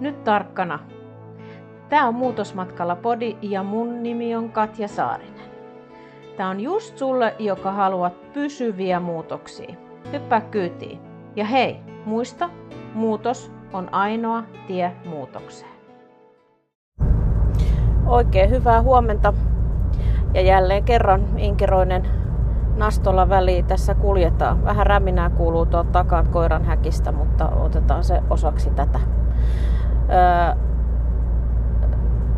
Nyt tarkkana. Tämä on Muutosmatkalla podi ja mun nimi on Katja Saarinen. Tämä on just sulle, joka haluat pysyviä muutoksia. Hyppää kyytiin. Ja hei, muista, muutos on ainoa tie muutokseen. Oikein hyvää huomenta. Ja jälleen kerran inkeroinen nastolla väliin tässä kuljetaan. Vähän räminää kuuluu tuolta takan koiran häkistä, mutta otetaan se osaksi tätä.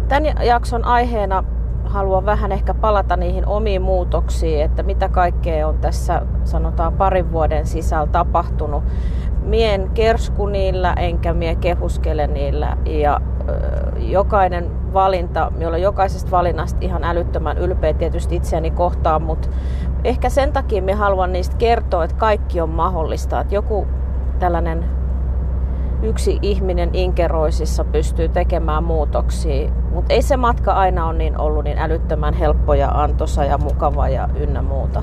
Tämän jakson aiheena haluan vähän ehkä palata niihin omiin muutoksiin, että mitä kaikkea on tässä sanotaan parin vuoden sisällä tapahtunut. Mien kersku niillä, enkä mie kehuskele niillä. Ja jokainen valinta, jolla jokaisesta valinnasta ihan älyttömän ylpeä tietysti itseäni kohtaan, mutta ehkä sen takia me haluan niistä kertoa, että kaikki on mahdollista. Että joku tällainen yksi ihminen inkeroisissa pystyy tekemään muutoksia, mutta ei se matka aina ole niin ollut niin älyttömän helppo ja antoisa ja mukava ja ynnä muuta.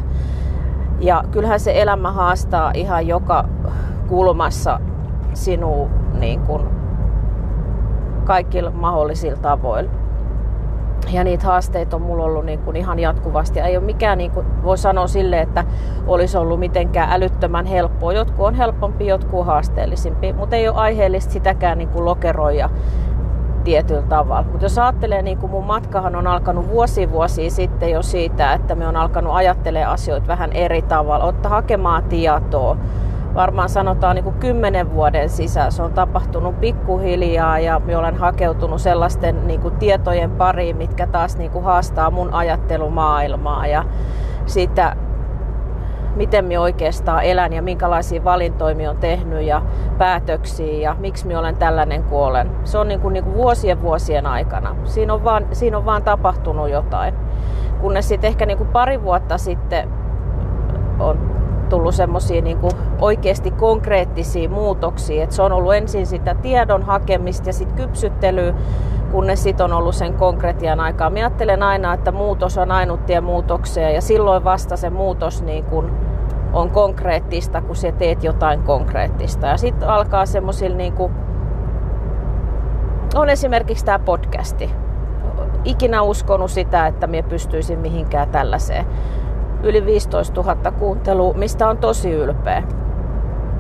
Ja kyllähän se elämä haastaa ihan joka kulmassa sinua niin kuin kaikilla mahdollisilla tavoilla. Ja niitä haasteita on mulla ollut niin kuin ihan jatkuvasti. Ei ole mikään, niin kuin voi sanoa sille, että olisi ollut mitenkään älyttömän helppoa. Jotkut on helpompi, jotkut haasteellisimpi, mutta ei ole aiheellista sitäkään niin kuin lokeroja tietyllä tavalla. Mutta jos ajattelee, niin kuin mun matkahan on alkanut vuosi vuosi sitten jo siitä, että me on alkanut ajattelemaan asioita vähän eri tavalla, ottaa hakemaan tietoa, varmaan sanotaan niin kuin kymmenen vuoden sisään. Se on tapahtunut pikkuhiljaa ja minä olen hakeutunut sellaisten niin kuin tietojen pariin, mitkä taas niin kuin haastaa mun ajattelumaailmaa ja sitä, miten minä oikeastaan elän ja minkälaisia valintoja on tehnyt ja päätöksiä ja miksi minä olen tällainen kuin olen. Se on niin kuin, niin kuin vuosien vuosien aikana. Siinä on vaan, siinä on vaan tapahtunut jotain. Kunnes sitten ehkä niin kuin pari vuotta sitten on tullut semmoisia niin oikeasti konkreettisia muutoksia. Et se on ollut ensin sitä tiedon hakemista ja sitten kypsyttelyä, kunnes sitten on ollut sen konkretian aikaa. Mä ajattelen aina, että muutos on ainut tie muutokseen ja silloin vasta se muutos niin kuin on konkreettista, kun sä teet jotain konkreettista. Ja sitten alkaa semmoisilla niin kuin, on esimerkiksi tämä podcasti. Ikinä uskonut sitä, että minä pystyisin mihinkään tällaiseen yli 15 000 kuuntelua, mistä on tosi ylpeä.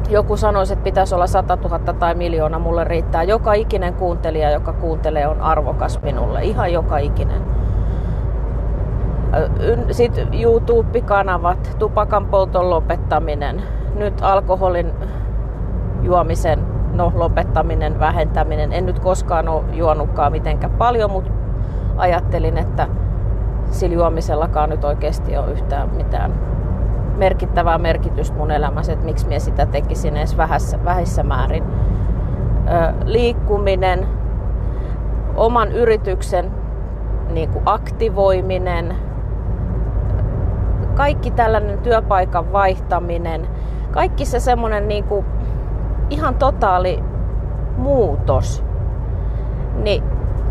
Joku sanoisi, että pitäisi olla 100 000 tai miljoona, mulle riittää. Joka ikinen kuuntelija, joka kuuntelee, on arvokas minulle. Ihan joka ikinen. Sitten YouTube-kanavat, tupakan polton lopettaminen, nyt alkoholin juomisen no, lopettaminen, vähentäminen. En nyt koskaan ole juonutkaan mitenkään paljon, mutta ajattelin, että sillä juomisellakaan nyt oikeasti ole yhtään mitään merkittävää merkitystä mun elämässä, että miksi minä sitä tekisin edes vähässä, vähissä määrin. Ö, liikkuminen, oman yrityksen niin kuin aktivoiminen, kaikki tällainen työpaikan vaihtaminen, kaikki se semmoinen niin ihan totaali muutos, niin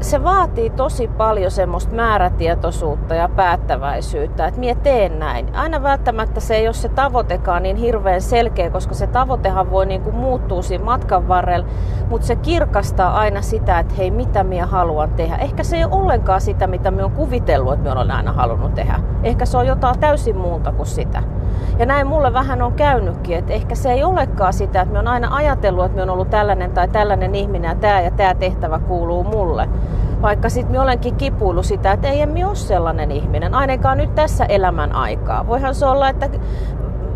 se vaatii tosi paljon semmoista määrätietoisuutta ja päättäväisyyttä, että mie teen näin. Aina välttämättä se ei ole se tavoitekaan niin hirveän selkeä, koska se tavoitehan voi niin kuin muuttua siinä matkan varrella, mutta se kirkastaa aina sitä, että hei, mitä minä haluan tehdä. Ehkä se ei ole ollenkaan sitä, mitä minä olen kuvitellut, että minä olen aina halunnut tehdä. Ehkä se on jotain täysin muuta kuin sitä. Ja näin mulle vähän on käynytkin, että ehkä se ei olekaan sitä, että minä olen aina ajatellut, että minä olen ollut tällainen tai tällainen ihminen ja tämä ja tämä tehtävä kuuluu mulle vaikka sitten minä olenkin kipuilu sitä, että ei emme ole sellainen ihminen, ainakaan nyt tässä elämän aikaa. Voihan se olla, että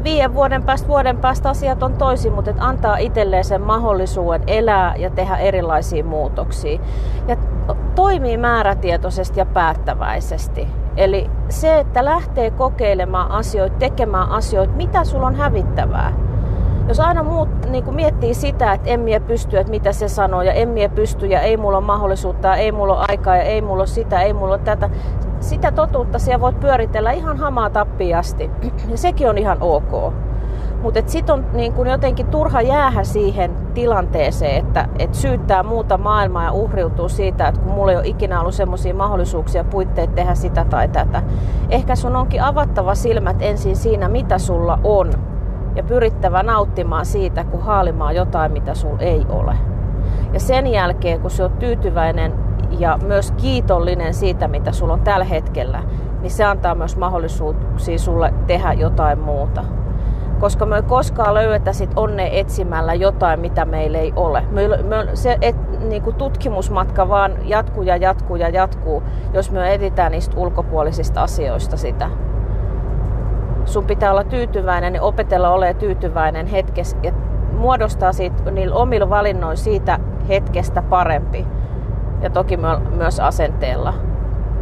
viiden vuoden päästä, vuoden päästä asiat on toisin, mutta että antaa itselleen sen mahdollisuuden elää ja tehdä erilaisia muutoksia. Ja toimii määrätietoisesti ja päättäväisesti. Eli se, että lähtee kokeilemaan asioita, tekemään asioita, mitä sulla on hävittävää jos aina muut niin kuin miettii sitä, että en mie pysty, että mitä se sanoo ja en mie pysty ja ei mulla ole mahdollisuutta, ei mulla ole aikaa ja ei mulla ole sitä, ei mulla ole tätä. Sitä totuutta siellä voit pyöritellä ihan hamaa tappiasti ja sekin on ihan ok. Mutta sitten on niin kun jotenkin turha jäähä siihen tilanteeseen, että et syyttää muuta maailmaa ja uhriutuu siitä, että kun mulla ei ole ikinä ollut semmoisia mahdollisuuksia puitteet tehdä sitä tai tätä. Ehkä sun onkin avattava silmät ensin siinä, mitä sulla on ja pyrittävä nauttimaan siitä, kun haalimaan jotain, mitä sul ei ole. Ja sen jälkeen, kun sä oot tyytyväinen ja myös kiitollinen siitä, mitä sulla on tällä hetkellä, niin se antaa myös mahdollisuuksia sulle tehdä jotain muuta. Koska me ei koskaan löydetä sit onne etsimällä jotain, mitä meillä ei ole. Me, me, se et, niin kuin tutkimusmatka vaan jatkuu ja jatkuu ja jatkuu, jos me etsitään niistä ulkopuolisista asioista sitä. Sun pitää olla tyytyväinen ja opetella olemaan tyytyväinen hetkessä ja muodostaa siitä, niillä omilla valinnoilla siitä hetkestä parempi. Ja toki myös asenteella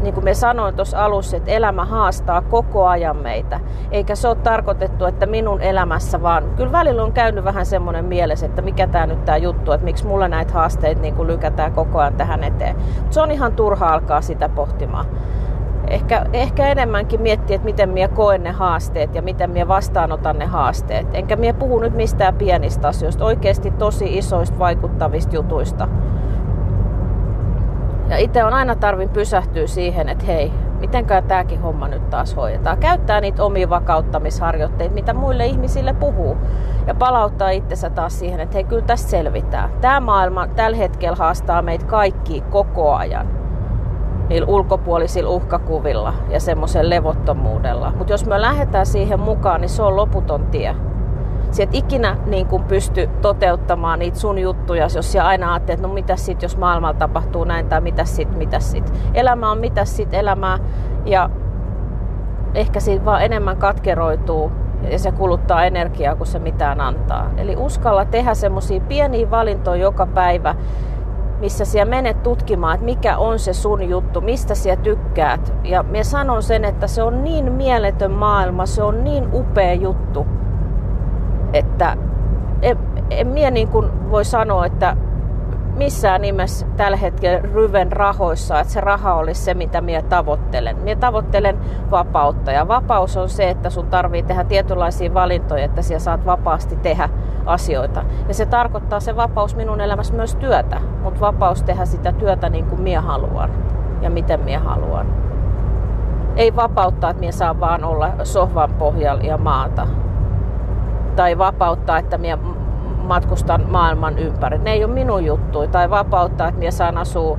niin kuin me sanoin tuossa alussa, että elämä haastaa koko ajan meitä. Eikä se ole tarkoitettu, että minun elämässä vaan, kyllä välillä on käynyt vähän semmoinen mielessä, että mikä tämä nyt tämä juttu, että miksi mulla näitä haasteita niin lykätään koko ajan tähän eteen. Mutta se on ihan turha alkaa sitä pohtimaan. Ehkä, ehkä enemmänkin miettiä, että miten minä koen ne haasteet ja miten minä vastaanotan ne haasteet. Enkä minä puhu nyt mistään pienistä asioista, oikeasti tosi isoista vaikuttavista jutuista. Ja itse on aina tarvin pysähtyä siihen, että hei, mitenkään tämäkin homma nyt taas hoidetaan. Käyttää niitä omia vakauttamisharjoitteita, mitä muille ihmisille puhuu. Ja palauttaa itsensä taas siihen, että hei, kyllä tässä selvitään. Tämä maailma tällä hetkellä haastaa meitä kaikki koko ajan. Niillä ulkopuolisilla uhkakuvilla ja semmoisen levottomuudella. Mutta jos me lähdetään siihen mukaan, niin se on loputon tie sä et ikinä niin kuin pysty toteuttamaan niitä sun juttuja, jos sä aina ajattelet, että no mitä sit, jos maailmalla tapahtuu näin, tai mitä sit, mitä sit. Elämä on mitä sit elämää, ja ehkä siitä vaan enemmän katkeroituu, ja se kuluttaa energiaa, kun se mitään antaa. Eli uskalla tehdä semmoisia pieniä valintoja joka päivä, missä sä menet tutkimaan, että mikä on se sun juttu, mistä sä tykkäät. Ja mä sanon sen, että se on niin mieletön maailma, se on niin upea juttu että en, en minä niin kuin voi sanoa, että missään nimessä tällä hetkellä ryven rahoissa, että se raha olisi se, mitä minä tavoittelen. Minä tavoittelen vapautta ja vapaus on se, että sun tarvii tehdä tietynlaisia valintoja, että sinä saat vapaasti tehdä asioita. Ja se tarkoittaa se vapaus minun elämässä myös työtä, mutta vapaus tehdä sitä työtä niin kuin minä haluan ja miten minä haluan. Ei vapauttaa, että minä saan vaan olla sohvan pohjalla ja maata, tai vapauttaa, että minä matkustan maailman ympäri. Ne ei ole minun juttu. Tai vapauttaa, että minä saan asua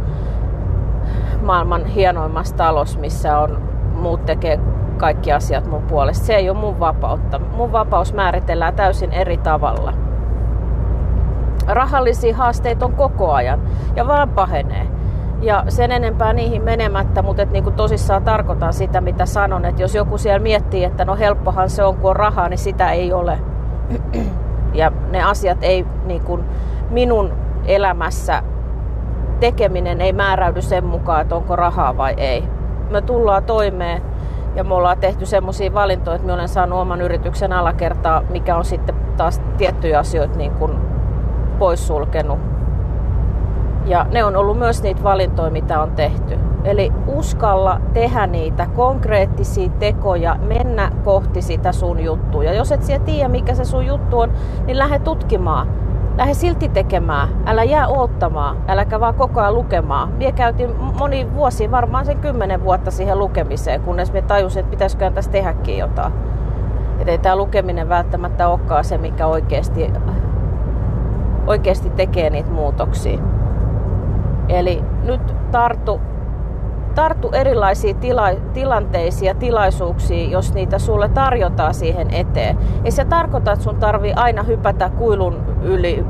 maailman hienoimmassa talossa, missä on muut tekee kaikki asiat mun puolesta. Se ei ole mun vapautta. Mun vapaus määritellään täysin eri tavalla. Rahallisia haasteita on koko ajan ja vaan pahenee. Ja sen enempää niihin menemättä, mutta et niinku tosissaan tarkoitan sitä, mitä sanon, että jos joku siellä miettii, että no helppohan se on, kun on rahaa, niin sitä ei ole ja ne asiat ei niin kuin minun elämässä tekeminen ei määräydy sen mukaan, että onko rahaa vai ei. Me tullaan toimeen ja me ollaan tehty semmoisia valintoja, että me olen saanut oman yrityksen alakertaa, mikä on sitten taas tiettyjä asioita niin kuin poissulkenut. Ja ne on ollut myös niitä valintoja, mitä on tehty. Eli uskalla tehdä niitä konkreettisia tekoja, mennä kohti sitä sun juttua. Ja jos et siellä tiedä, mikä se sun juttu on, niin lähde tutkimaan. Lähde silti tekemään. Älä jää oottamaan. Äläkä vaan koko ajan lukemaan. Mie käytin moni vuosi, varmaan sen kymmenen vuotta siihen lukemiseen, kunnes me tajusin, että pitäisikö tässä tehdäkin jotain. Että ei tämä lukeminen välttämättä olekaan se, mikä oikeasti, oikeasti tekee niitä muutoksia. Eli nyt tartu tarttu erilaisiin tila, tilanteisiin ja tilaisuuksiin, jos niitä sulle tarjotaan siihen eteen. Ei se tarkoita, että sun tarvii aina hypätä kuilun yli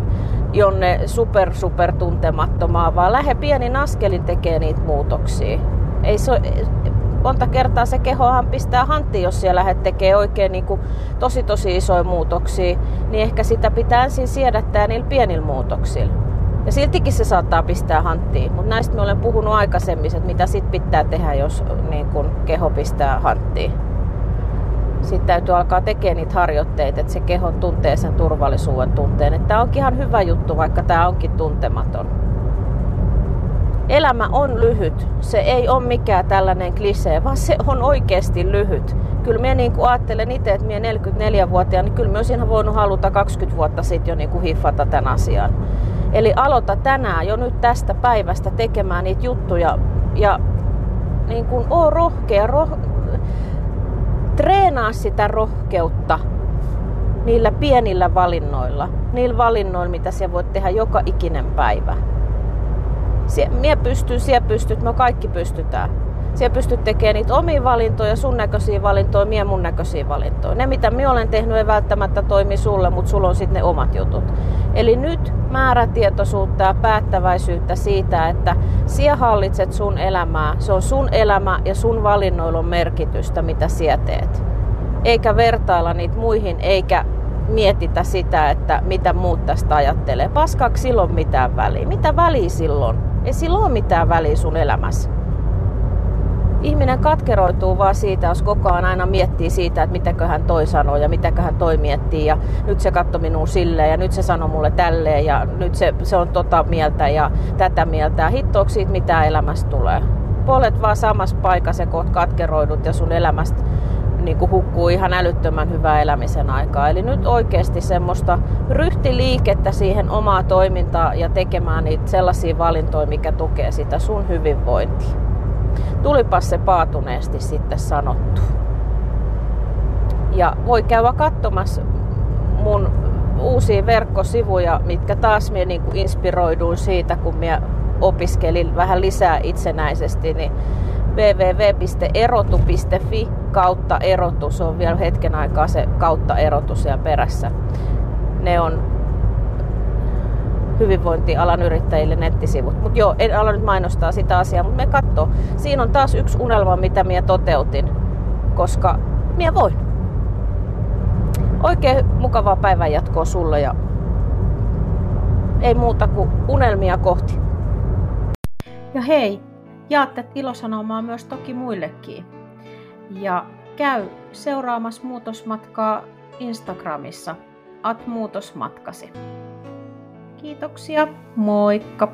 jonne super super tuntemattomaan, vaan lähde pienin askelin tekee niitä muutoksia. Ei se, monta kertaa se kehohan pistää hanttiin, jos siellä lähdet tekee oikein niin kuin tosi tosi isoja muutoksia, niin ehkä sitä pitää ensin siedättää niillä pienillä muutoksilla. Ja siltikin se saattaa pistää hanttiin, mutta näistä me olen puhunut aikaisemmin, että mitä sitten pitää tehdä, jos niin kun keho pistää hanttiin. Sitten täytyy alkaa tekemään niitä harjoitteita, että se keho tuntee sen turvallisuuden tunteen. Että tämä onkin ihan hyvä juttu, vaikka tämä onkin tuntematon. Elämä on lyhyt. Se ei ole mikään tällainen klisee, vaan se on oikeasti lyhyt. Kyllä minä niin ajattelen itse, että minä 44-vuotiaana, niin kyllä minä olisin voinut haluta 20 vuotta sitten jo niin kuin hiffata tämän asian. Eli aloita tänään jo nyt tästä päivästä tekemään niitä juttuja ja niin kuin oo rohkea, roh... treenaa sitä rohkeutta niillä pienillä valinnoilla, niillä valinnoilla, mitä sä voit tehdä joka ikinen päivä. Mie pystyy, siellä pystyt, me kaikki pystytään. Siellä pystyt tekemään niitä omia valintoja, sun näköisiä valintoja, mie mun näköisiä valintoja. Ne, mitä minä olen tehnyt, ei välttämättä toimi sulle, mutta sulla on sitten ne omat jutut. Eli nyt määrätietoisuutta ja päättäväisyyttä siitä, että sinä hallitset sun elämää. Se on sun elämä ja sun valinnoilla on merkitystä, mitä sinä teet. Eikä vertailla niitä muihin, eikä mietitä sitä, että mitä muut tästä ajattelee. Paskaksi silloin mitään väliä. Mitä väliä silloin? Ei silloin ole mitään väliä sun elämässä ihminen katkeroituu vaan siitä, jos koko ajan aina miettii siitä, että mitäköhän toi sanoo ja mitäköhän toi miettii ja nyt se katsoi minua silleen ja nyt se sanoi mulle tälleen ja nyt se, se on tota mieltä ja tätä mieltä ja hittoako siitä mitä elämästä tulee. Polet vaan samassa paikassa kun oot katkeroidut ja sun elämästä niin kuin hukkuu ihan älyttömän hyvää elämisen aikaa. Eli nyt oikeasti semmoista ryhtiliikettä siihen omaa toimintaa ja tekemään niitä sellaisia valintoja, mikä tukee sitä sun hyvinvointia tulipas se paatuneesti sitten sanottu. Ja voi käydä katsomassa mun uusia verkkosivuja, mitkä taas minä niin inspiroiduin siitä, kun minä opiskelin vähän lisää itsenäisesti, niin www.erotu.fi kautta erotus on vielä hetken aikaa se kautta erotus ja perässä. Ne on hyvinvointialan yrittäjille nettisivut. Mutta joo, en ala nyt mainostaa sitä asiaa, mutta me katso. Siinä on taas yksi unelma, mitä minä toteutin, koska minä voin. Oikein mukavaa päivän jatkoa sulle ja ei muuta kuin unelmia kohti. Ja hei, jaatte ilosanomaa myös toki muillekin. Ja käy seuraamassa muutosmatkaa Instagramissa at muutosmatkasi. Kiitoksia, moikka!